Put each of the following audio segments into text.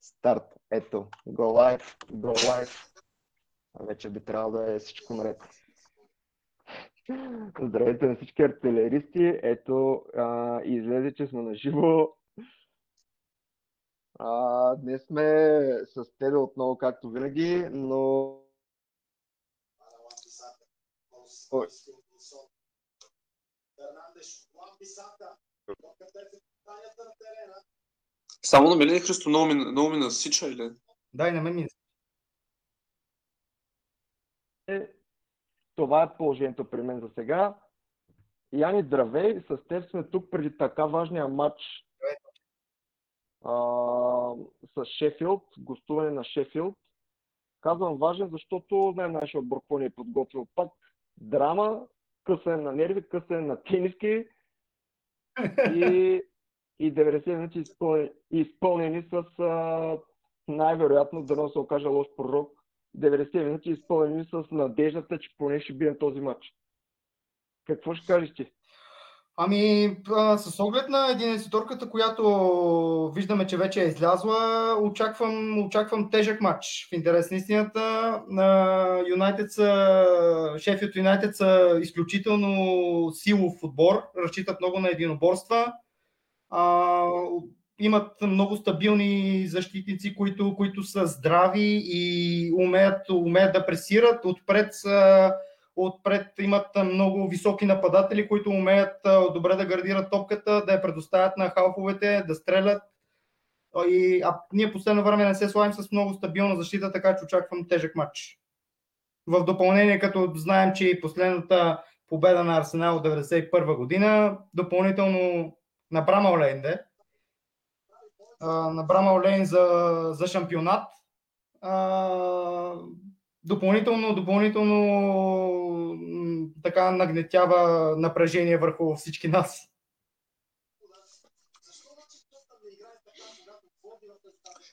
Старт. Ето. Go live. Go live. Вече би трябвало да е всичко наред. Здравейте на всички артилеристи. Ето, а, излезе, че сме на живо. А, днес сме с тебе отново, както винаги, но... Ой. Само на мен ли Христо много ми, много ми насича или? Дай на мен ми. Е, това е положението при мен за сега. Яни, здравей! С теб сме тук преди така важния матч а, с Шефилд, гостуване на Шефилд. Казвам важен, защото знаем нашия отбор какво ни е подготвил. Пак драма, късане на нерви, късане на тениски и, и 90 минути изпълнени, с най-вероятно, да се окаже лош пророк, 90 минути изпълнени с надеждата, че поне ще бием този матч. Какво ще кажеш ти? Ами, а, с оглед на единеситорката, която виждаме, че вече е излязла, очаквам, очаквам тежък матч. В интерес на истината, Юнайтед са, Шефият Юнайтед са изключително силов отбор, разчитат много на единоборства. А, имат много стабилни защитници, които, които са здрави и умеят, умеят да пресират. Отпред са Отпред имат много високи нападатели, които умеят добре да гардират топката, да я предоставят на халфовете, да стрелят. И, а ние последно време не се славим с много стабилна защита, така че очаквам тежък матч. В допълнение, като знаем, че и последната победа на Арсенал от 1991 година, допълнително на Брама Оленде, на Брама Олейн за, за шампионат, допълнително, допълнително така нагнетява напрежение върху всички нас.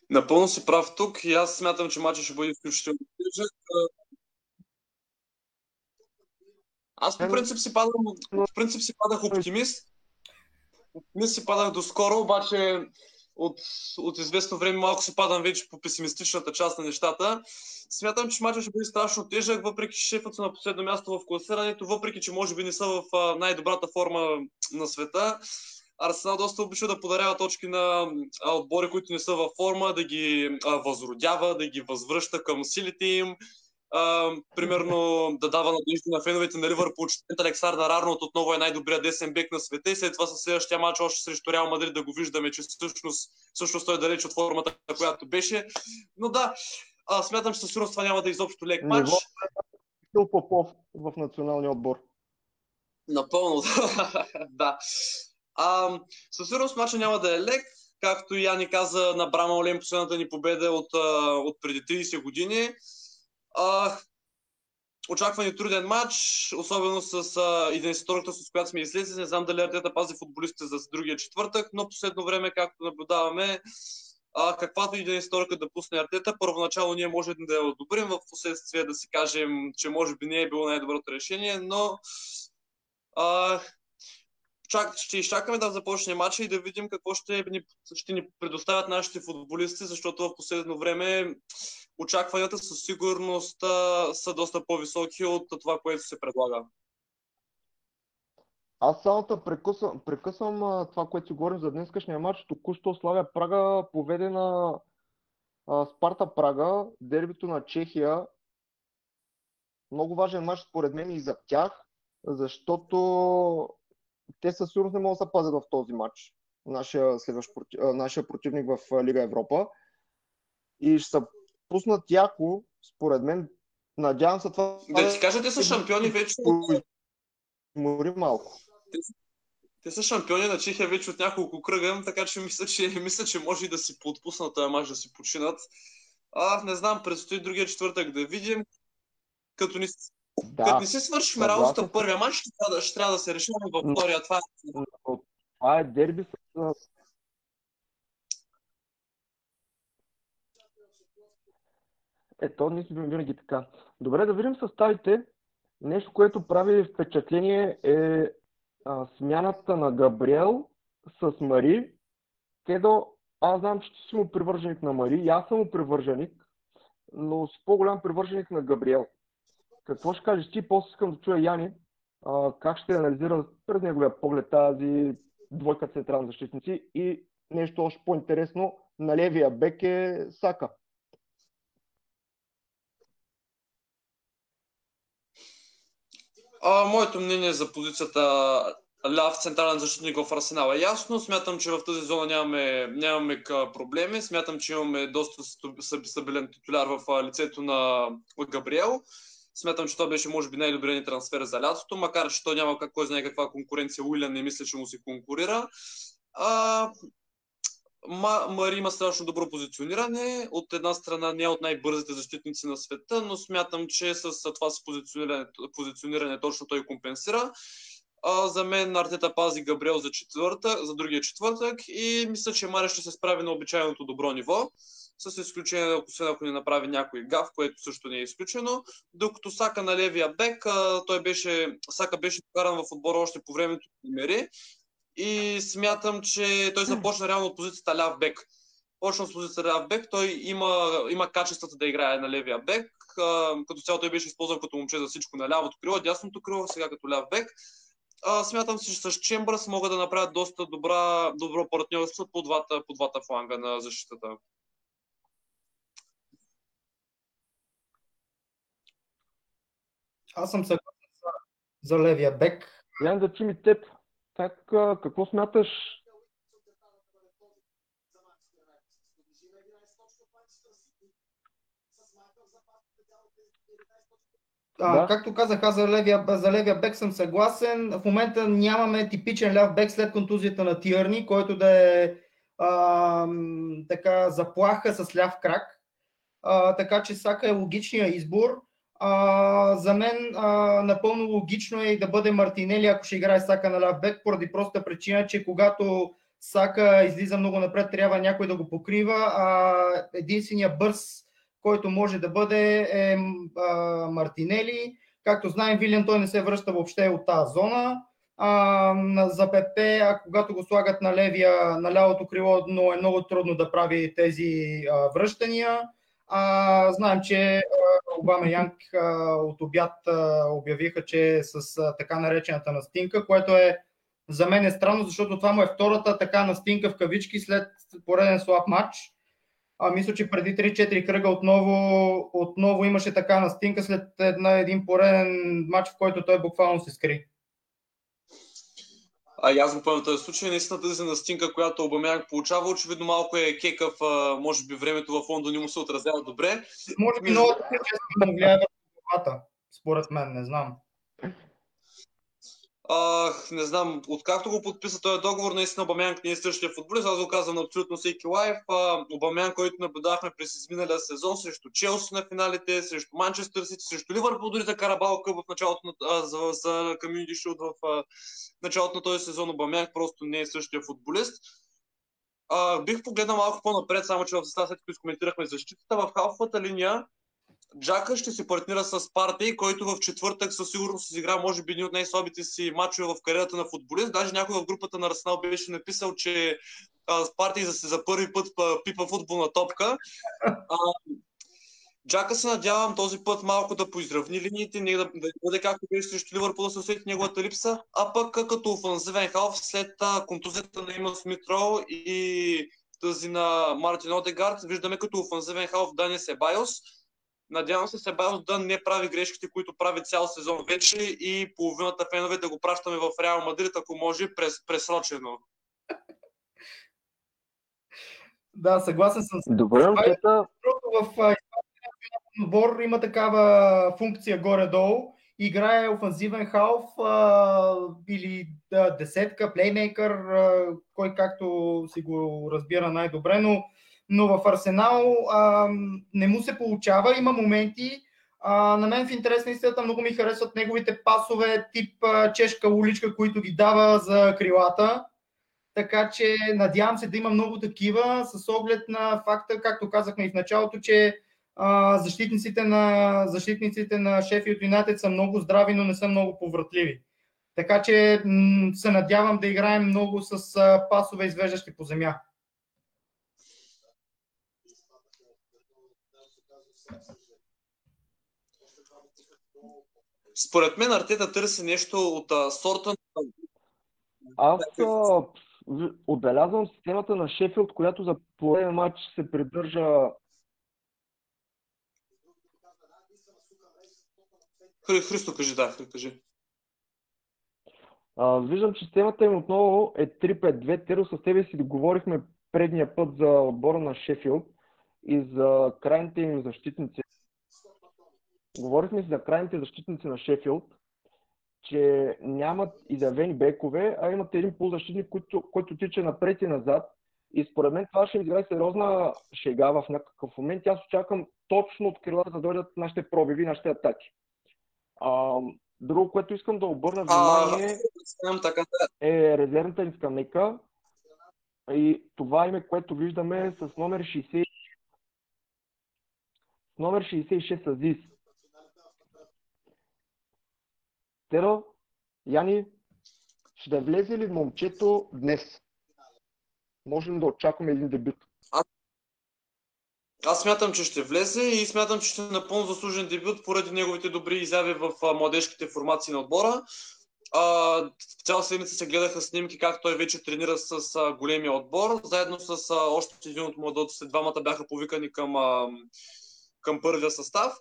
Напълно си прав тук и аз смятам, че матчът ще бъде изключително тежък. Аз по принцип си падам, по принцип си падах оптимист. Оптимист си падах доскоро, обаче от, от известно време малко се падам вече по песимистичната част на нещата. Смятам, че матчът ще бъде страшно тежък, въпреки че шефът са на последно място в класирането, въпреки че може би не са в най-добрата форма на света. Арсенал доста обича да подарява точки на отбори, които не са във форма, да ги възродява, да ги възвръща към силите им а, примерно да дава надежда на феновете на Ливърпул, че Александър Арнолд отново е най-добрият десен бек на света и след това със следващия матч още срещу Реал Мадрид да го виждаме, че всъщност, всъщност той е далеч от формата, която беше. Но да, а, смятам, че със сигурност това няма да е изобщо лек матч. Ниво Попов в националния отбор. Напълно, да. А, със сигурност матча няма да е лек, както и Яни каза на Брама Олен последната ни победа от, от преди 30 години. А, труден матч, особено с идентиторията, с която сме излезли. Не знам дали Артета пази футболистите за другия четвъртък, но последно време, както наблюдаваме, а, каквато и да е да пусне Артета, първоначално ние можем да я одобрим, в последствие да си кажем, че може би не е било най-доброто решение, но а, чак, ще изчакаме да започне матча и да видим какво ще ни, ще ни предоставят нашите футболисти, защото в последно време очакванията със сигурност са доста по-високи от това, което се предлага. Аз само да прекъсвам, прекъсвам това, което си говорим за днескашния матч. Току-що Славя Прага поведе на Спарта Прага, дербито на Чехия. Много важен матч според мен и за тях, защото те със сигурност не могат да се пазят в този матч. Нашия, следващ, нашия противник в Лига Европа. И ще се пуснат яко, според мен. Надявам се това. Да ти кажа, те са шампиони вече. Мори малко. Те, те са шампиони на Чехия вече от няколко кръга, така че мисля, че, мисля, че може и да си подпуснат този мач, да си починат. А, не знам, предстои другия четвъртък да видим. Като ни, да, като не си свършим работата първия мач, ще трябва, да, ще трябва да се решим във втория. Това е... Това е дерби с Ето, ние си винаги така. Добре, да видим съставите. Нещо, което прави впечатление е а, смяната на Габриел с Мари. Кедо, аз знам, че ти си му привърженик на Мари, и аз съм му привърженик, но си по-голям привърженик на Габриел. Какво ще кажеш ти? После искам да чуя Яни, а, как ще анализира през неговия поглед тази двойка централни защитници и нещо още по-интересно, на левия бек е Сака. А, моето мнение за позицията ляв централен защитник в Арсенал е ясно. Смятам, че в тази зона нямаме, нямаме проблеми. Смятам, че имаме доста стабилен титуляр в лицето на Габриел. Смятам, че това беше, може би, най-добрият ни трансфер за лятото, макар че той няма как, кой знае каква конкуренция. Уилям не мисля, че му се конкурира. А, Мари има страшно добро позициониране. От една страна не е от най-бързите защитници на света, но смятам, че с това си позициониране, позициониране точно той компенсира. А, за мен Артета пази Габриел за, четвърта, за другия четвъртък и мисля, че Мари ще се справи на обичайното добро ниво с изключение, освен ако не направи някой гав, което също не е изключено. Докато Сака на левия бек, той беше, Сака беше покаран в отбора още по времето на Мери и смятам, че той започна реално от позицията ляв бек. Почна с позицията ляв бек, той има, има качествата да играе на левия бек. Като цяло той беше използван като момче за всичко на лявото крило, дясното крило, сега като ляв бек. А, смятам си, че с Чембърс могат да направят доста добра, добро партньорство по двата, по двата фланга на защитата. Аз съм съгласен за, за левия бек. Ян да чуем и теб. Как, какво смяташ? А, да. Както казах, аз за левия, за левия бек съм съгласен. В момента нямаме типичен ляв бек след контузията на Тиърни, който да е а, така заплаха с ляв крак. А, така че Сака е логичният избор. А, за мен а, напълно логично е да бъде Мартинели, ако ще играе Сака на ляв бек, поради проста причина, че когато Сака излиза много напред, трябва някой да го покрива, а единствения бърз, който може да бъде е а, Мартинели. Както знаем, Вилиан той не се връща въобще от тази зона. А, за ПП, а когато го слагат на, левия, на лявото крило, но е много трудно да прави тези а, връщания. А, знаем, че Обама Янг от обяд обявиха, че е с така наречената настинка, което е за мен е странно, защото това му е втората така настинка в кавички след пореден слаб матч. А, мисля, че преди 3-4 кръга отново, отново имаше така настинка след една, един пореден матч, в който той буквално се скри. А и аз го помня този случай. Наистина тази настинка, която Обамяк получава, очевидно малко е кекъв, може би времето в Лондон не му се отразява добре. Може би много му влияе върху според мен, не знам. А, не знам, откакто го подписа този договор, наистина Обамянк не е същия футболист. Аз го казвам на абсолютно всеки лайф. Обамянк, който наблюдахме през изминалия сезон срещу Челси на финалите, срещу Манчестър Сити, срещу Ливърпул, дори за Карабал Къп в началото на, а, за, за Community Shield в а, началото на този сезон. Обамянк просто не е същия футболист. А, бих погледнал малко по-напред, само че в състав, след като изкоментирахме защитата, в халфовата линия Джака ще се партнира с Партей, който в четвъртък със сигурност изигра, може би, един от най-слабите си матчове в кариерата на футболист. Даже някой в групата на Арсенал беше написал, че Партей за, за първи път пипа футболна топка. А, Джака се надявам този път малко да поизравни линиите, не да, да бъде както беше срещу Ливърпул да се усети неговата липса, а пък като офанзивен халф след контузията на Има Смитроу и тази на Мартин Одегард, виждаме като офанзивен халф Дани Себайос Надявам се Себайос да не прави грешките, които прави цял сезон вече и половината фенове да го пращаме в Реал Мадрид, ако може, през, пресрочено. Да, съгласен съм. Добре, момчета. В отбор има такава функция горе-долу. Играе офанзивен халф а, или да, десетка, плеймейкър, а, кой както си го разбира най-добре, но но в Арсенал а, не му се получава. Има моменти. А, на мен в интерес на истината много ми харесват неговите пасове тип а, чешка уличка, които ги дава за крилата. Така че надявам се да има много такива с оглед на факта, както казахме и в началото, че а, защитниците на, защитниците на Шефилд Юнайтед са много здрави, но не са много повратливи. Така че м- се надявам да играем много с а, пасове, извеждащи по земя. Според мен Артета търси нещо от а, сорта на... Аз а, отбелязвам системата на Шефилд, която за пореден матч се придържа Христо, кажи, да, кажи. А, виждам, че системата им отново е 3-5-2. Теро с тебе си говорихме предния път за отбора на Шефилд и за крайните им защитници. Говорихме си за крайните защитници на Шефилд, че нямат изявени бекове, а имат един полузащитник, който, който тича напред и назад. И според мен това ще изиграе сериозна шега в някакъв момент. Аз очаквам точно от крилата да дойдат нашите пробиви, нашите атаки. А, друго, което искам да обърна внимание е резервната ни скамейка. И това име, което виждаме с номер 60 номер 66 Азис. Теро, Яни, ще влезе ли момчето днес? Можем да очакваме един дебют. Аз смятам, че ще влезе и смятам, че ще е напълно заслужен дебют поради неговите добри изяви в младежките формации на отбора. А, цяла седмица се гледаха снимки как той вече тренира с а, големия отбор. Заедно с а, още един от младото двамата бяха повикани към, а, към първия състав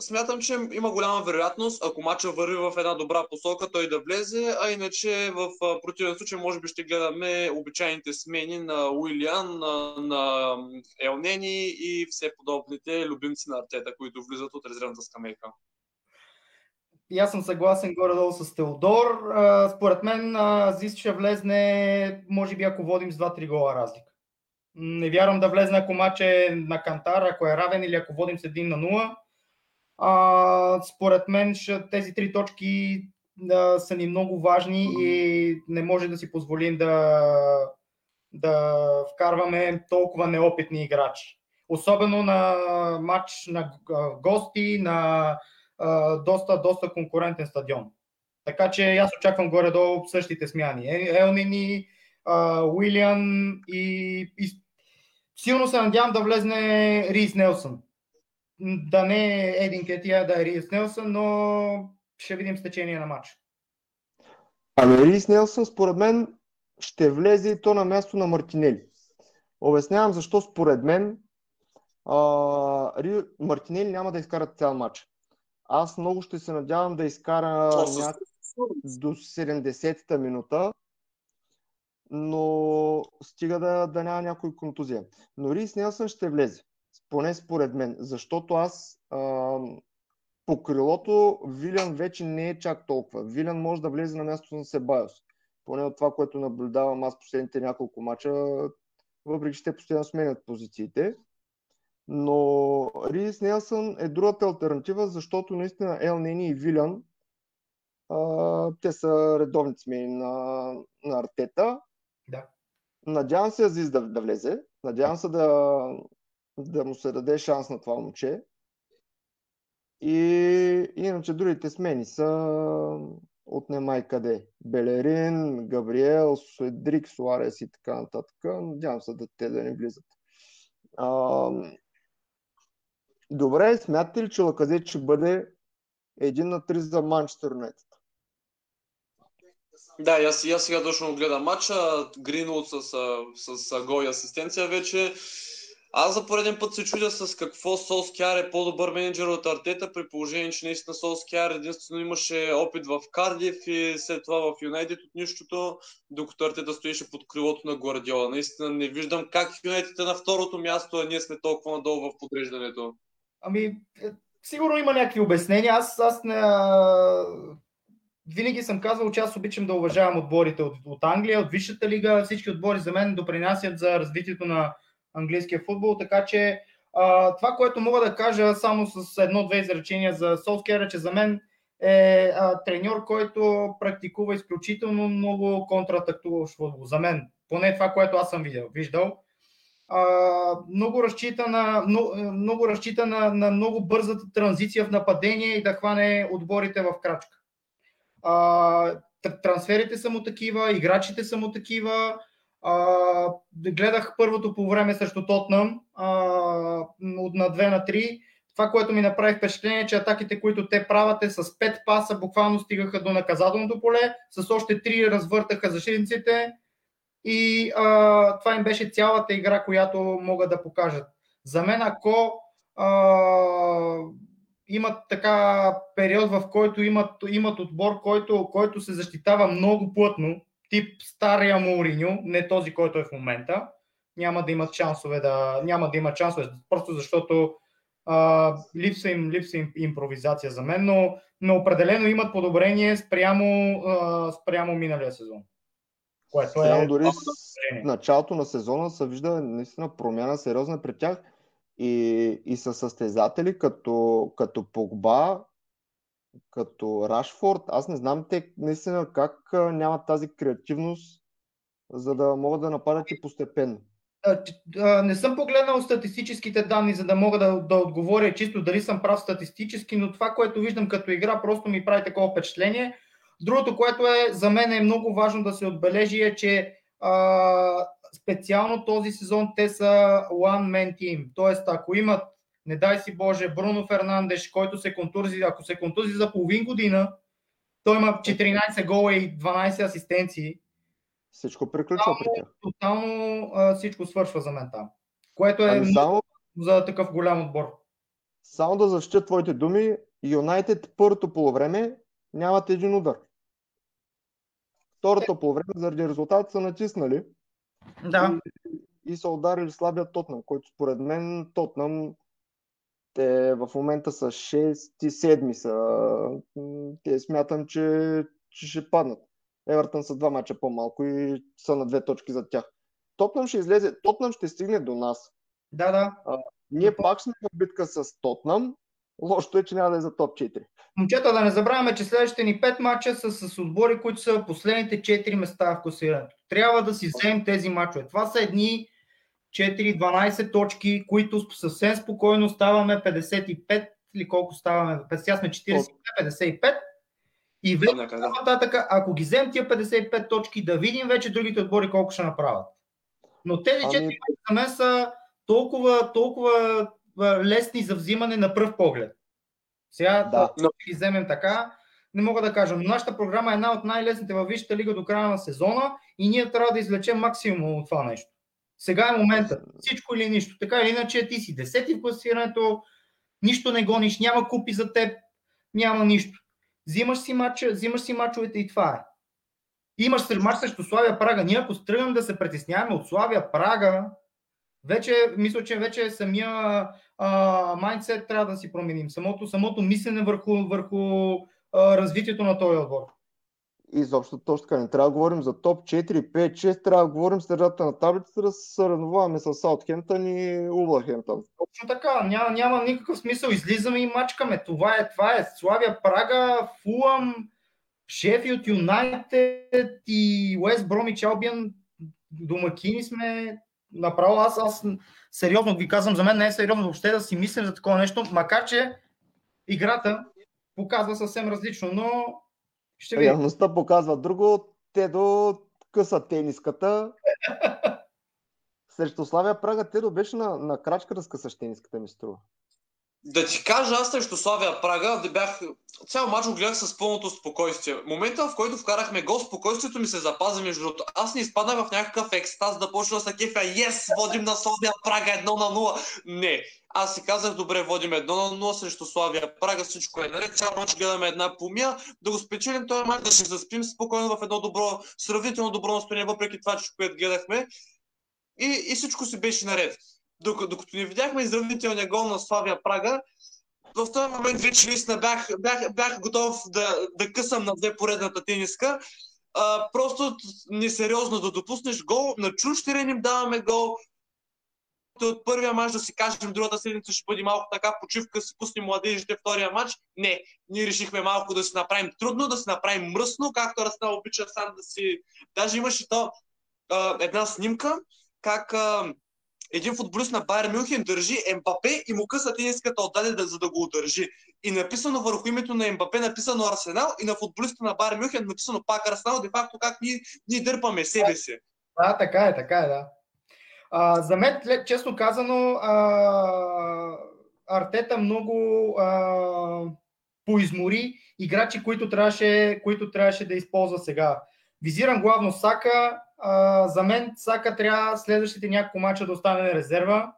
смятам, че има голяма вероятност, ако мача върви в една добра посока, той да влезе, а иначе в противен случай може би ще гледаме обичайните смени на Уилиан, на, на Елнени и все подобните любимци на Артета, които влизат от резервната скамейка. И аз съм съгласен горе-долу с Теодор. Според мен Зис ще влезне, може би ако водим с 2-3 гола разлика. Не вярвам да влезне ако мач е на Кантар, ако е равен или ако водим с 1 на 0 а, според мен тези три точки да, са ни много важни и не може да си позволим да, да вкарваме толкова неопитни играчи. Особено на матч на гости, на а, доста, доста конкурентен стадион. Така че аз очаквам горе-долу същите смяни. Е, Елнини, Уилиан и, и силно се надявам да влезне Рис Нелсън да не е Един Кетия, да е Рис Нелсън, но ще видим с течение на матч. Ами Рис Нелсън според мен ще влезе и то на място на Мартинели. Обяснявам защо според мен а, Ри... Мартинели няма да изкарат цял матч. Аз много ще се надявам да изкара ня... до 70-та минута, но стига да, да няма някой контузия. Но Рис Нелсън ще влезе поне според мен, защото аз а, по крилото Вилян вече не е чак толкова. Вилян може да влезе на мястото на Себайос. Поне от това, което наблюдавам аз последните няколко мача, въпреки че те постоянно сменят позициите. Но Рис Нелсън е другата альтернатива, защото наистина Ел Нени и Вилян те са редовни смени на, на Артета. Надявам се Азиз да, да влезе. Надявам се да, да му се даде шанс на това момче. И иначе другите смени са от немай къде. Белерин, Габриел, Суедрик, Суарес и така нататък. Надявам се да те да не влизат. А, добре, смятате ли, че Лаказет ще бъде един на три за Манчестър Юнайтед? Да, аз, аз сега точно гледам матча. Гринвуд с, с, с гол и асистенция вече. Аз за пореден път се чудя с какво Солскияр е по-добър менеджер от Артета, при положение, че наистина Солскияр единствено имаше опит в Кардив и след това в Юнайтед от нищото, докато Артета стоеше под крилото на Гвардиола. Наистина не виждам как Юнайтед е на второто място, а ние сме толкова надолу в подреждането. Ами, е, сигурно има някакви обяснения. Аз, аз не, винаги съм казвал, че аз обичам да уважавам отборите от, от Англия, от Висшата лига. Всички отбори за мен допринасят за развитието на английския футбол, така че а, това, което мога да кажа само с едно-две изречения за Солскер е, че за мен е а, треньор, който практикува изключително много контратактуващ футбол. За мен, поне това, което аз съм видел, виждал. А, много разчита, на, много, много, разчита на, на много бързата транзиция в нападение и да хване отборите в крачка. Трансферите са му такива, играчите са му такива, гледах първото по време срещу Тотнам от на 2 на 3. това, което ми направи впечатление, е, че атаките, които те правят е с 5 паса, буквално стигаха до наказателното поле, с още 3 развъртаха защитниците и а, това им беше цялата игра, която могат да покажат. За мен, ако а, имат така период, в който имат, имат отбор, който, който се защитава много плътно, тип стария Мауриньо, не този, който е в момента, няма да имат шансове да, няма да имат шансове, просто защото а, липса, им, липса им импровизация за мен, но, но определено имат подобрение спрямо, а, спрямо миналия сезон. Което е дори с началото на сезона се вижда наистина промяна сериозна при тях и, и са състезатели като, като Погба, като Рашфорд. Аз не знам те наистина как нямат тази креативност, за да могат да нападат и постепенно не съм погледнал статистическите данни, за да мога да, да отговоря чисто дали съм прав статистически, но това, което виждам като игра, просто ми прави такова впечатление. Другото, което е за мен е много важно да се отбележи е, че а, специално този сезон те са one man team. Тоест, ако имат, не дай си Боже, Бруно Фернандеш, който се контузи, ако се контузи за половин година, той има 14 гола и 12 асистенции всичко приключва при тях. Тотално а, всичко свършва за мен там. Което е ами само, за такъв голям отбор. Само да защитя твоите думи, Юнайтед първото полувреме нямат един удар. Второто е. полувреме заради резултата са натиснали. Да. И, и са ударили слабия Тотнам, който според мен Тотнам те в момента са 6 и 7 са. Те смятам, че, че ще паднат. Евертън са два мача по-малко и са на две точки за тях. Тотнам ще излезе, Тотнам ще стигне до нас. Да, да. А, ние пак сме в битка с Тотнам. Лошото е, че няма да е за топ 4. Момчета, да не забравяме, че следващите ни 5 мача са с отбори, които са последните 4 места в класирането. Трябва да си вземем тези мачове. Това са едни 4-12 точки, които съвсем спокойно ставаме 55 или колко ставаме? Сега сме 45-55 и вече да. нататък, ако ги вземем тия 55 точки, да видим вече другите отбори колко ще направят. Но тези 4 ами... за мен са толкова, толкова лесни за взимане на пръв поглед. Сега, да. ако ги вземем така, не мога да кажа. Но нашата програма е една от най-лесните във Висшата лига до края на сезона и ние трябва да извлечем максимум от това нещо. Сега е момента. Всичко или нищо. Така или иначе, ти си десети в класирането, нищо не гониш, няма купи за теб, няма нищо. Взимаш си, матча, взимаш си матчовете и това е. Имаш матч срещу Славия Прага. Ние ако тръгнем да се притесняваме от Славия Прага, вече, мисля, че вече самия майндсет трябва да си променим. Самото, самото мислене върху, върху а, развитието на този отбор изобщо точно така. Не трябва да говорим за топ 4, 5, 6, трябва да говорим с средата на таблицата, да се съревноваваме с Саутхемптън и Улахемптън. Точно така, няма, няма никакъв смисъл. Излизаме и мачкаме. Това е, това е. Славия Прага, Фулъм, Шефилд Юнайтед и Уест Бромич Албиан домакини сме. Направо аз, аз сериозно ви казвам, за мен не е сериозно въобще да си мислим за такова нещо, макар че играта показва съвсем различно, но ще ви... Реалността показва друго. Те до къса тениската. Срещу Славия Прага Тедо беше на, на крачка да скъсаш тениската, ми струва. Да ти кажа, аз срещу Славия Прага да бях... Цял мач го гледах с пълното спокойствие. Момента, в който вкарахме гол, спокойствието ми се запази между другото. Аз не изпаднах в някакъв екстаз да почна да се кефя. Yes, водим на Славия Прага 1 на 0. Не. Аз си казах, добре, водим 1 на 0 срещу Славия Прага, всичко е наред. Цял мач гледаме една помия, да го спечелим този мач, да се заспим спокойно в едно добро, сравнително добро настроение, въпреки това, че което гледахме. И, и всичко си беше наред докато, докато не видяхме изравнителния гол на Славия Прага, в този момент вече наистина бях, бях, бях готов да, да късам на две поредната тениска. А, просто несериозно да допуснеш гол. На чуж терен им даваме гол. От първия мач да си кажем, другата седмица ще бъде малко така почивка, си пуснем младежите втория мач. Не, ние решихме малко да си направим трудно, да си направим мръсно, както Раснал обича сам да си... Даже имаше то а, една снимка, как а, един футболист на Байер Мюнхен държи Ембапе и му къса тениската отдаде, да, за да го удържи. И написано върху името на Ембапе, написано Арсенал и на футболиста на Байер Мюнхен написано пак Арсенал, де факто как ние, ние дърпаме себе си. Да, така е, така е, да. А, за мен, честно казано, а, Артета много а, поизмори играчи, които трябваше, които трябваше да използва сега. Визирам главно Сака. За мен Сака трябва следващите няколко мача да остане на резерва,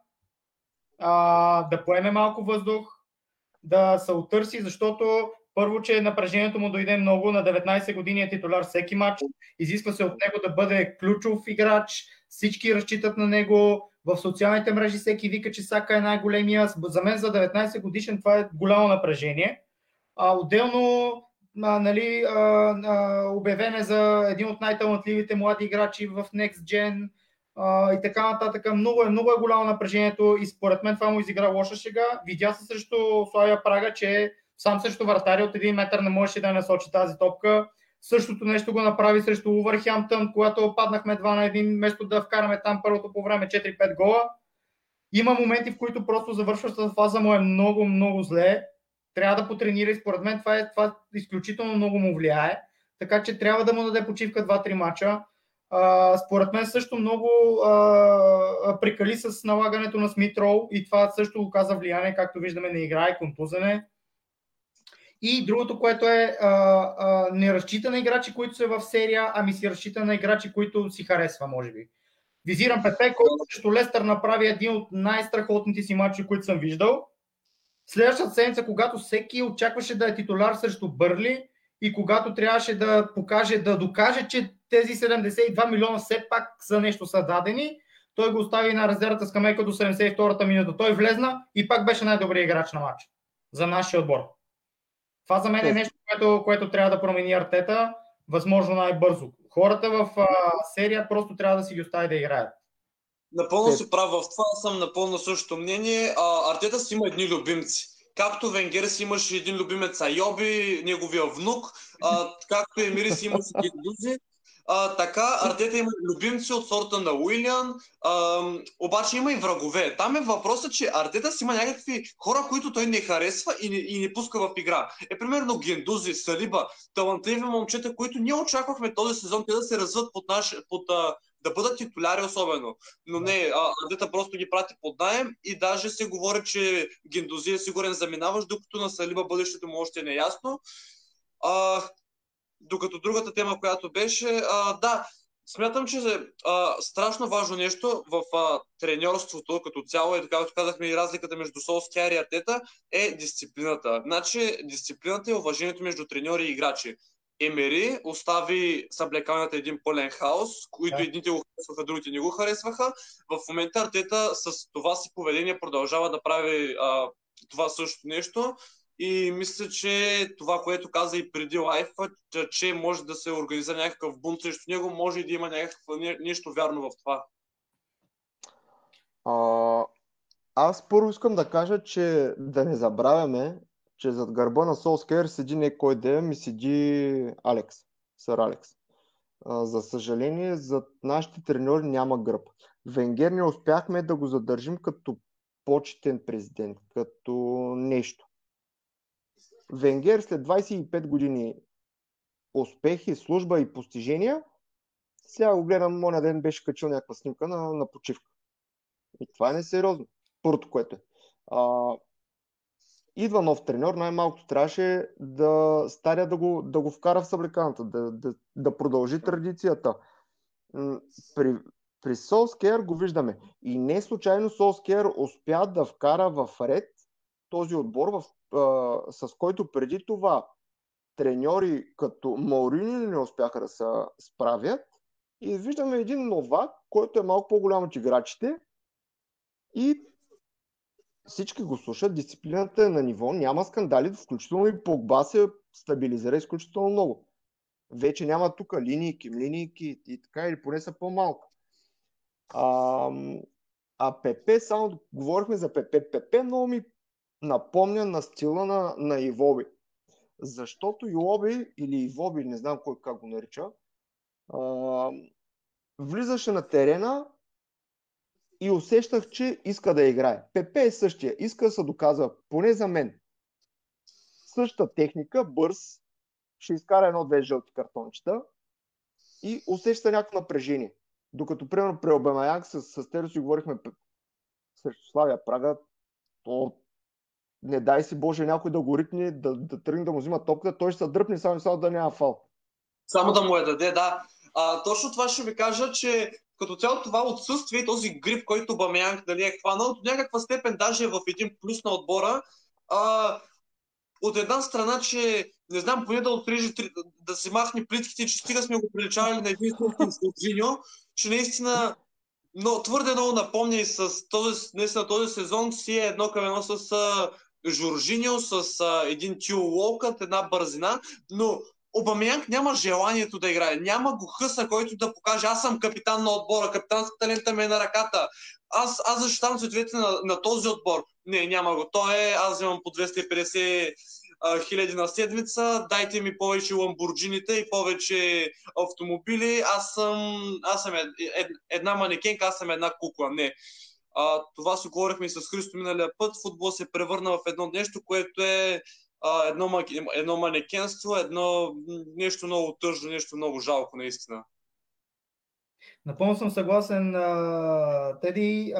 а, да поеме малко въздух, да се отърси, защото първо, че напрежението му дойде много, на 19 години е титуляр всеки матч, изисква се от него да бъде ключов играч, всички разчитат на него, в социалните мрежи всеки вика, че Сака е най-големия. За мен за 19 годишен това е голямо напрежение. А, отделно нали, а, а, обявен е за един от най-талантливите млади играчи в Next Gen и така нататък. Много е, много е голямо напрежението и според мен това му изигра лоша шега. Видя се срещу Славия Прага, че сам срещу вратари от един метър не можеше да насочи тази топка. Същото нещо го направи срещу Увърхемптън, когато паднахме 2 на 1, вместо да вкараме там първото по време 4-5 гола. Има моменти, в които просто завършващата фаза му е много, много зле. Трябва да потренира и според мен това, е, това изключително много му влияе. Така че трябва да му даде почивка 2-3 мача. А, според мен също много а, прикали с налагането на Смитроу и това също оказа влияние, както виждаме, не играе, контузене. И другото, което е, а, а, не разчита на играчи, които са в серия, ами си разчита на играчи, които си харесва, може би. Визирам Пепе, който срещу Лестър направи един от най-страхотните си матчи, които съм виждал. Следващата седмица, когато всеки очакваше да е титуляр срещу Бърли и когато трябваше да покаже, да докаже, че тези 72 милиона все пак за нещо са дадени, той го остави на резервата с камейка до 72-та минута. Той влезна и пак беше най-добрият играч на матча за нашия отбор. Това за мен е нещо, което, което трябва да промени артета възможно най-бързо. Хората в а, серия просто трябва да си ги остави да играят. Напълно си прав в това, съм напълно същото мнение. А, артета си има едни любимци. Както Венгер си имаше един любимец Айоби, неговия внук, а, както Емири си имаше Гендузи, а, така, Артета има любимци от сорта на Уилиан, а, обаче има и врагове. Там е въпросът, че Артета си има някакви хора, които той не харесва и не, и не пуска в игра. Е, примерно Гендузи, Салиба, талантливи момчета, които ние очаквахме този сезон те да се развиват под наш, под, а, да бъдат титуляри особено. Но не, Артета просто ги прати под найем и даже се говори, че Гендузи е сигурен заминаваш, докато на Салиба бъдещето му още е ясно. А, докато другата тема, която беше, а, да, смятам, че а, страшно важно нещо в а, треньорството като цяло и както казахме и разликата между Солскияр и Артета е дисциплината. Значи дисциплината и уважението между треньори и играчи. Емери остави съблекалната един пълен хаос, които едните го харесваха, другите не го харесваха. В момента Артета с това си поведение продължава да прави а, това също нещо и мисля, че това, което каза и преди лайфа, че може да се организира някакъв бунт срещу него, може и да има някакво, нещо вярно в това. А, аз първо искам да кажа, че да не забравяме, че зад гърба на Солскер седи не кой да ми седи Алекс, сър Алекс. За съжаление, зад нашите треньори няма гръб. Венгер не успяхме да го задържим като почетен президент, като нещо. Венгер след 25 години успехи, служба и постижения, сега го гледам, моня ден беше качил някаква снимка на, на почивка. И това е несериозно. Първото, което е. А, идва нов треньор, най-малкото трябваше да стария да го, да го вкара в съблеканата, да, да, да продължи традицията. При, при Солскер го виждаме. И не случайно Солскер успя да вкара в ред този отбор, в а, с който преди това треньори като Маурини не успяха да се справят. И виждаме един новак, който е малко по-голям от играчите и всички го слушат, дисциплината е на ниво, няма скандали, включително и Погба се стабилизира изключително много. Вече няма тук линейки, линейки и така, или поне са по-малко. А, а ПП, само говорихме за ПП. ПП много ми напомня на стила на, на Ивоби. Защото Иоби или Ивоби, не знам кой как го нарича, а, влизаше на терена и усещах, че иска да играе. Пепе е същия, иска да се доказва, поне за мен. Същата техника, бърз, ще изкара едно-две жълти картончета и усеща някакво напрежение. Докато, примерно, при Обамаяк с, с Теро си говорихме срещу Славия Прага, то не дай си Боже някой да го ритне, да, да тръгне да му взима топката, той ще се дръпне само, само да няма фал. Само да му я даде, да. А, точно това ще ви кажа, че като цяло това отсъствие, този грип, който Бамеянг дали е хванал, до някаква степен даже е в един плюс на отбора. А, от една страна, че не знам, поне да отрежи, да се махне плитките, че стига сме го приличавали на един с че наистина но твърде много напомня и с този, наистина този сезон си е едно към едно с а, Жоржиньо, с а, един Тил Уолкът, една бързина, но Обамянг няма желанието да играе. Няма го хъса, който да покаже аз съм капитан на отбора, капитанската лента ми е на ръката. Аз, аз защитавам цветовете на, на този отбор. Не, няма го. Той е, аз имам по 250 хиляди на седмица, дайте ми повече ламбурджините и повече автомобили, аз съм, аз съм една манекенка, аз съм една кукла. Не. А, това си говорихме и с Христо миналия път. Футбол се превърна в едно нещо, което е а, едно, едно манекенство, едно нещо много тъжно, нещо много жалко, наистина. Напълно съм съгласен, Теди.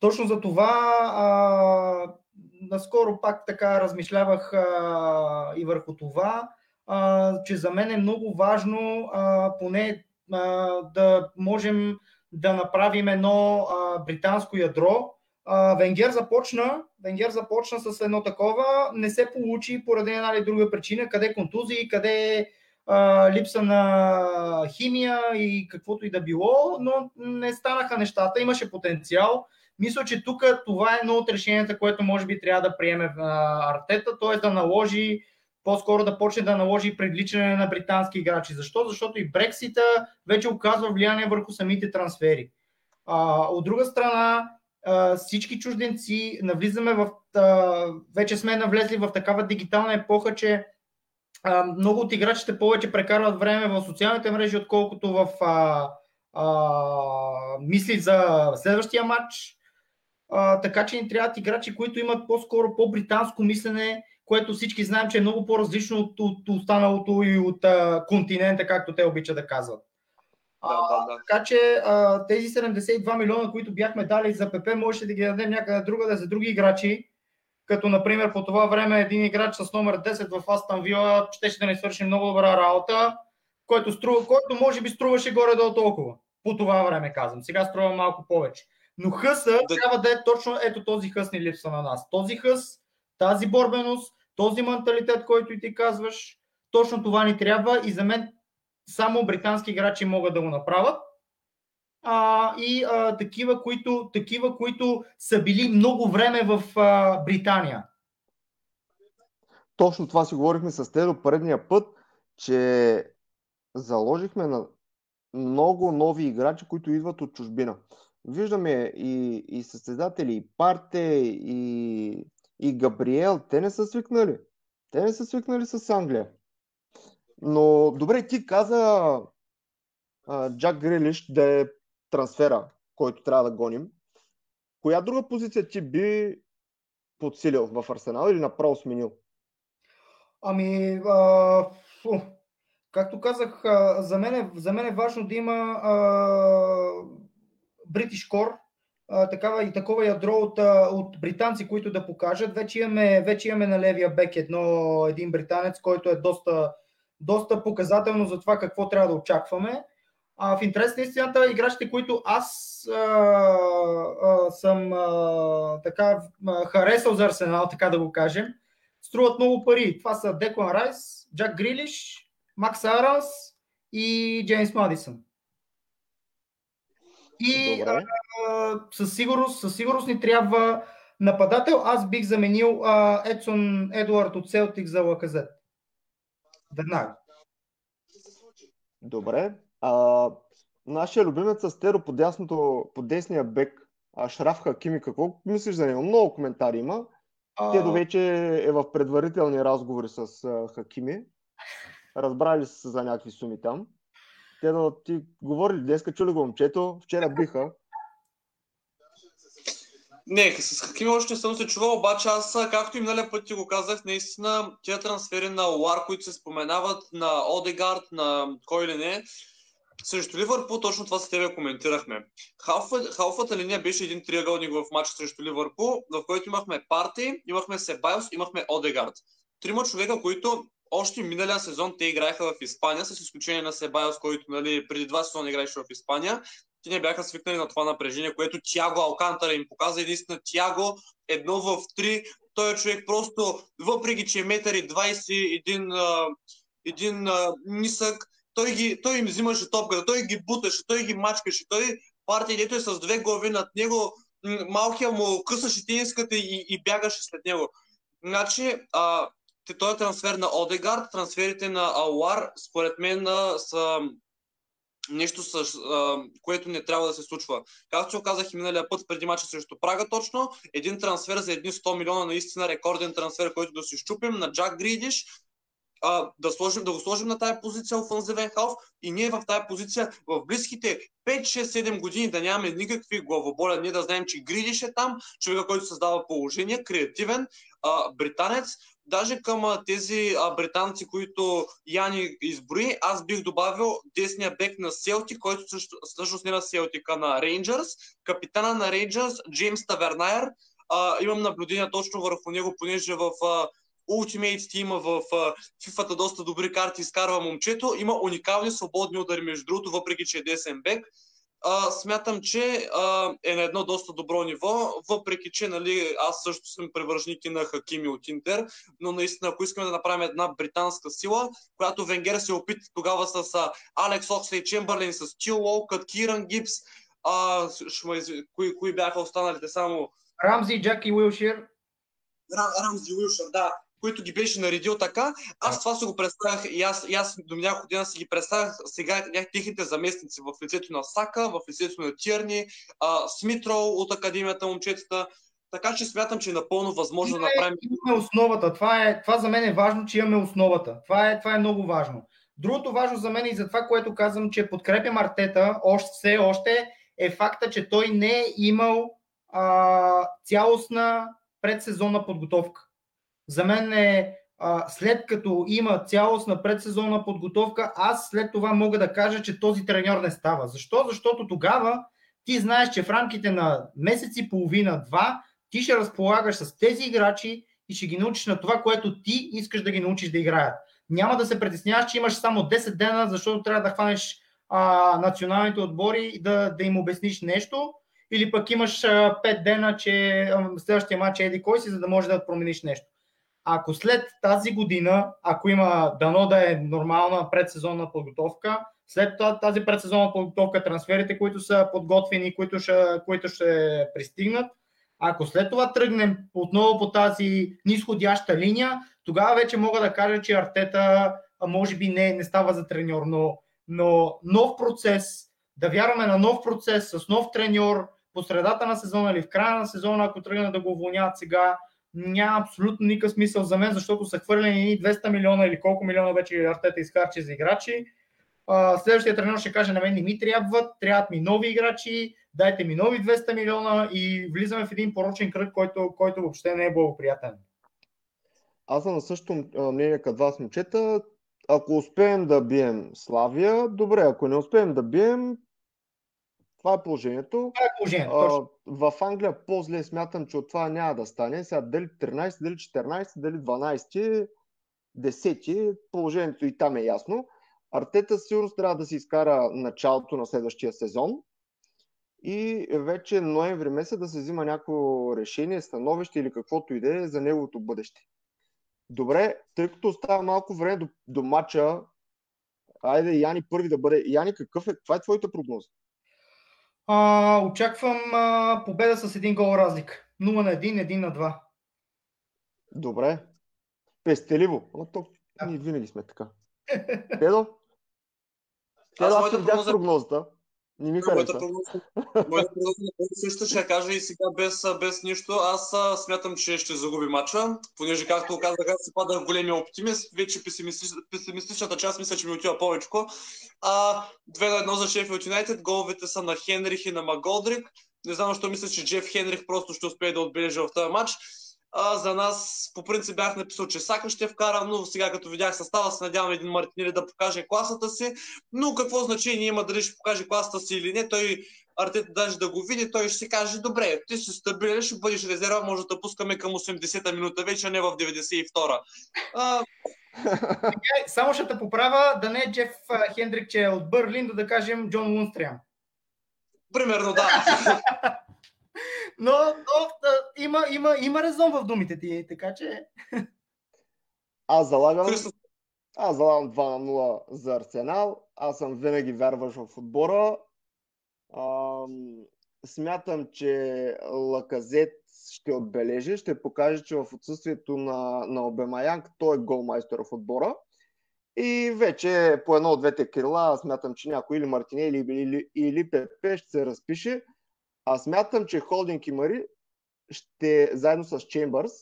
Точно за това а, наскоро пак така размишлявах а, и върху това, а, че за мен е много важно а, поне а, да можем да направим едно а, британско ядро. А, Венгер започна, Венгер започна с едно такова, не се получи поради една или друга причина, къде контузии, къде а, липса на химия и каквото и да било, но не станаха нещата, имаше потенциал. Мисля, че тук това е едно от решенията, което може би трябва да приеме Артета, т.е. да наложи по-скоро да почне да наложи привличане на британски играчи. Защо? Защото и Брексита вече оказва влияние върху самите трансфери. А, от друга страна, а, всички чужденци навлизаме в. Вече сме навлезли в такава дигитална епоха, че много от играчите повече прекарват време в социалните мрежи, отколкото в а, а, мисли за следващия матч. А, така че ни трябват играчи, които имат по-скоро по-британско мислене, което всички знаем, че е много по-различно от, от останалото и от а, континента, както те обичат да казват. Да, да, да. така че а, тези 72 милиона, които бяхме дали за ПП, можеше да ги дадем някъде друга, да за други играчи, като например по това време един играч с номер 10 в Астан Вила щеше да не свърши много добра работа, който, струва, който може би струваше горе до толкова. По това време казвам. Сега струва малко повече. Но хъса да. трябва да е точно ето този хъс ни липсва на нас. Този хъс, тази борбеност, този менталитет, който и ти казваш, точно това ни трябва и за мен само британски играчи могат да го направят. А, и а, такива, които, такива, които са били много време в а, Британия. Точно това си говорихме с Тедо предния път, че заложихме на много нови играчи, които идват от чужбина. Виждаме и, и състезатели, и Парте, и, и Габриел. Те не са свикнали. Те не са свикнали с Англия. Но добре, ти каза Джак Грилиш да е трансфера, който трябва да гоним. Коя друга позиция ти би подсилил в Арсенал или направо сменил? Ами, а, фу, както казах, за, мен е, за мен е важно да има British Core, такава и такова ядро от, от британци, които да покажат. Вече имаме, вече имаме на левия бек едно, един британец, който е доста, доста показателно за това какво трябва да очакваме. А в интерес на истината, играчите, които аз а, а, съм а, така а, харесал за Арсенал, така да го кажем, струват много пари. Това са Деклан Райс, Джак Грилиш, Макс Аранс и Джеймс Мадисън. И а, със, сигурност, със сигурност ни трябва нападател. Аз бих заменил а, Едсон Едуард от Селтик за Лаказет. Веднага. Добре. А, нашия любимец Астеро по, дясното, по десния бек, Шраф Хакими, какво мислиш за него? Много коментари има. А... Тедо вече е в предварителни разговори с а, Хакими. Разбрали са за някакви суми там. Те да ти говорили днеска, чули го момчето, вчера биха. Не, с Хакими още не съм се чувал, обаче аз, както и миналия път ти го казах, наистина тия трансфери на Лар, които се споменават, на Одегард, на кой ли не, срещу Ливърпул, точно това с тебе коментирахме. Халфа, халфата линия беше един триъгълник в матча срещу Ливърпул, в който имахме Парти, имахме Себайос, имахме Одегард. Трима човека, които още миналия сезон те играеха в Испания, с изключение на Себайос, който нали, преди два сезона играеше в Испания. Те не бяха свикнали на това напрежение, което Тяго Алкантара им показа. Единствено Тяго едно в три. Той е човек просто, въпреки че е метър и 20, един, а, един а, нисък, той, ги, той им взимаше топката, той ги буташе, той ги мачкаше, той партия, дето е с две глави над него, малкия му късаше тениската и, и бягаше след него. Значи, а, този трансфер на Одегард, трансферите на Ауар, според мен са нещо, с, а, което не трябва да се случва. Както се казах и миналия път преди мача срещу Прага точно, един трансфер за едни 100 милиона, наистина рекорден трансфер, който да си щупим на Джак Гридиш, а, да, сложим, да го сложим на тая позиция офанзивен халф и ние в тая позиция в близките 5-6-7 години да нямаме никакви главоболя, ние да знаем, че Гридиш е там, човека, който създава положение, креативен, а, британец, даже към а, тези а, британци, които Яни изброи, аз бих добавил десния бек на Селти, който също, всъщност не на Селтика, на Рейнджърс, капитана на Рейнджърс, Джеймс Тавернайер, а, имам наблюдение точно върху него, понеже в а, Ultimate Team в FIFA доста добри карти изкарва момчето. Има уникални свободни удари, между другото, въпреки че е десен бек. А, смятам, че а, е на едно доста добро ниво, въпреки че нали, аз също съм привържник и на Хакими от Интер, но наистина, ако искаме да направим една британска сила, която Венгер се опита тогава с а, Алекс Окслей Чембърлин, с Тил Уолкът, Киран Гипс, а, шма, кои, кои бяха останалите само... Рамзи, Джаки Уилшир. Рамзи Уилшир, да които ги беше наредил така. Аз това се го представях и аз, и аз до няколко дена си ги представях сега техните заместници в лицето на Сака, в лицето на Тирни, а, Смитрол от Академията момчетата. Така че смятам, че е напълно възможно да направим. Имаме основата. Това, е, това за мен е важно, че имаме основата. Това е, това е много важно. Другото важно за мен и за това, което казвам, че подкрепям Артета още, все още, е факта, че той не е имал а, цялостна предсезонна подготовка. За мен е след като има цялостна предсезонна подготовка, аз след това мога да кажа, че този треньор не става. Защо? Защото тогава ти знаеш, че в рамките на месец и половина-два ти ще разполагаш с тези играчи и ще ги научиш на това, което ти искаш да ги научиш да играят. Няма да се притесняваш, че имаш само 10 дена, защото трябва да хванеш а, националните отбори и да, да им обясниш нещо, или пък имаш а, 5 дена, че а, следващия матч е еди кой си, за да можеш да промениш нещо. Ако след тази година, ако има дано да е нормална предсезонна подготовка, след тази предсезонна подготовка, трансферите, които са подготвени, които ще, които ще пристигнат, ако след това тръгнем отново по тази нисходяща линия, тогава вече мога да кажа, че Артета може би не, не става за треньор, но, но нов процес, да вярваме на нов процес с нов треньор по средата на сезона или в края на сезона, ако тръгнат да го уволняват сега, няма абсолютно никакъв смисъл за мен, защото са хвърлени 200 милиона или колко милиона вече Артета изхарчи за играчи. Следващия тренер ще каже на мен не ми трябват, трябват ми нови играчи, дайте ми нови 200 милиона и влизаме в един порочен кръг, който, който въобще не е благоприятен. Аз съм на същото мнение като вас, момчета. Ако успеем да бием Славия, добре. Ако не успеем да бием, това е положението. Това е положението. А, в Англия по-зле смятам, че от това няма да стане. Сега дали 13, дали 14, дали 12, 10, положението и там е ясно. Артета сигурно трябва да си изкара началото на следващия сезон и вече ноември месец да се взима някакво решение, становище или каквото и да е за неговото бъдеще. Добре, тъй като остава малко време до, до матча, айде Яни първи да бъде. Яни, какъв е, каква е твоята прогноза? А, очаквам а, победа с един гол разлика. 0 на 1, 1 на 2. Добре. Пестеливо. Но то, да. ние винаги сме така. Педо? Педо, аз, аз видях прогнозата. Не ми хареса. Моята също ще кажа и сега без, без нищо. Аз смятам, че ще загуби матча, понеже както казах, аз се падах големия оптимист. Вече песимистичната част мисля, че ми отива повече. А, 2 на 1 за Шефилд Юнайтед. Головете са на Хенрих и на Маголдрик. Не знам защо мисля, че Джеф Хенрих просто ще успее да отбележи в този матч. А, за нас по принцип бях написал, че Сака ще вкара, но сега като видях състава се надявам един Мартинели да покаже класата си. Но какво значение има дали ще покаже класата си или не, той Артета даже да го види, той ще си каже, добре, ти си стабилен, ще бъдеш резерва, може да пускаме към 80-та минута вече, а не в 92-та. А... Само ще те поправя, да не е Джеф Хендрик, че е от Бърлин, да, да кажем Джон Лунстрям. Примерно, да. но, но да, има, има, има резон в думите ти, така че... Аз залагам... Аз залагам 2 на 0 за Арсенал. Аз съм винаги вярваш в отбора. Ам, смятам, че Лаказет ще отбележи, ще покаже, че в отсъствието на, на Обемаянг той е голмайстор в отбора. И вече по едно от двете крила смятам, че някой или Мартине или, или, или Пепе ще се разпише. А смятам, че Холдинг и Мари ще, заедно с Чембърс,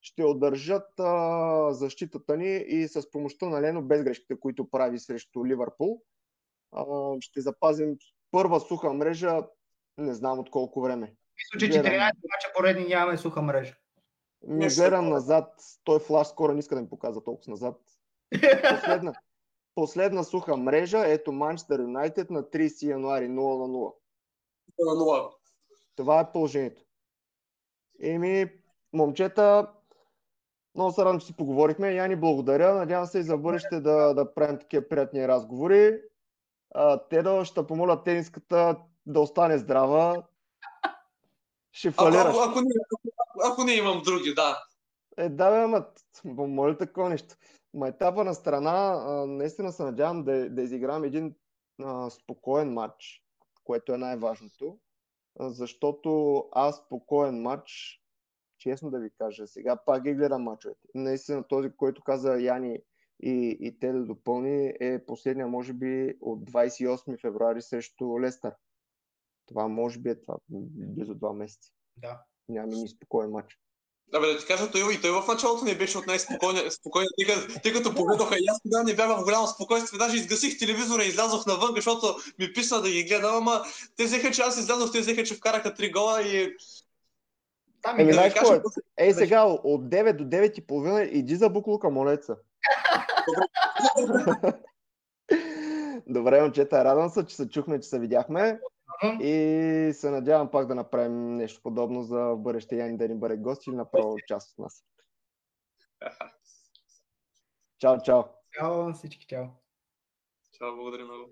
ще удържат а, защитата ни и с помощта на Лено без грешките, които прави срещу Ливърпул. А, ще запазим първа суха мрежа, не знам от колко време. Мисля, че 14 мача поредни нямаме суха мрежа. Не гледам назад, той флаш скоро не иска да ми показва толкова назад. Последна, последна суха мрежа, ето Манчестър Юнайтед на 30 януари 0 на 0. 0 на 0. Това е положението. Еми, момчета, много се радвам, че си поговорихме. Яни, благодаря. Надявам се и за бъдеще да, да правим такива приятни разговори. Те да ще помоля тениската да остане здрава. Ще фалираш. Ако, ако, не, ако, ако не имам други, да. Е, да, бе, ама, моля такова нещо. Ма етапа на страна, наистина се надявам да, да изиграм един а, спокоен матч, което е най-важното. Защото аз спокоен матч, честно да ви кажа, сега пак ги гледам мачовете. Наистина този, който каза Яни и, и те да допълни, е последния, може би, от 28 февруари срещу Лестър. Това може би е това, близо два месеца. Да. Няма ни спокоен матч. Да, бе, да ти кажа, той и той в началото не беше от най-спокойния, спокойния, тъй, като, тъй като поведоха и аз тогава не бях в голямо спокойствие. Даже изгасих телевизора и излязох навън, защото ми писна да ги гледам, ама те взеха, че аз излязох, те взеха, че вкараха три гола и Ами, Еми, знаеш какво е? Ей сега, от 9 до 9 и половина иди за буклука, молеца. Добре, момчета, радвам се, че се чухме, че се видяхме. И се надявам пак да направим нещо подобно за бъдеще Яни да ни бъде гост или направо част от нас. Чао, чао. Чао всички, чао. Чао, благодаря много.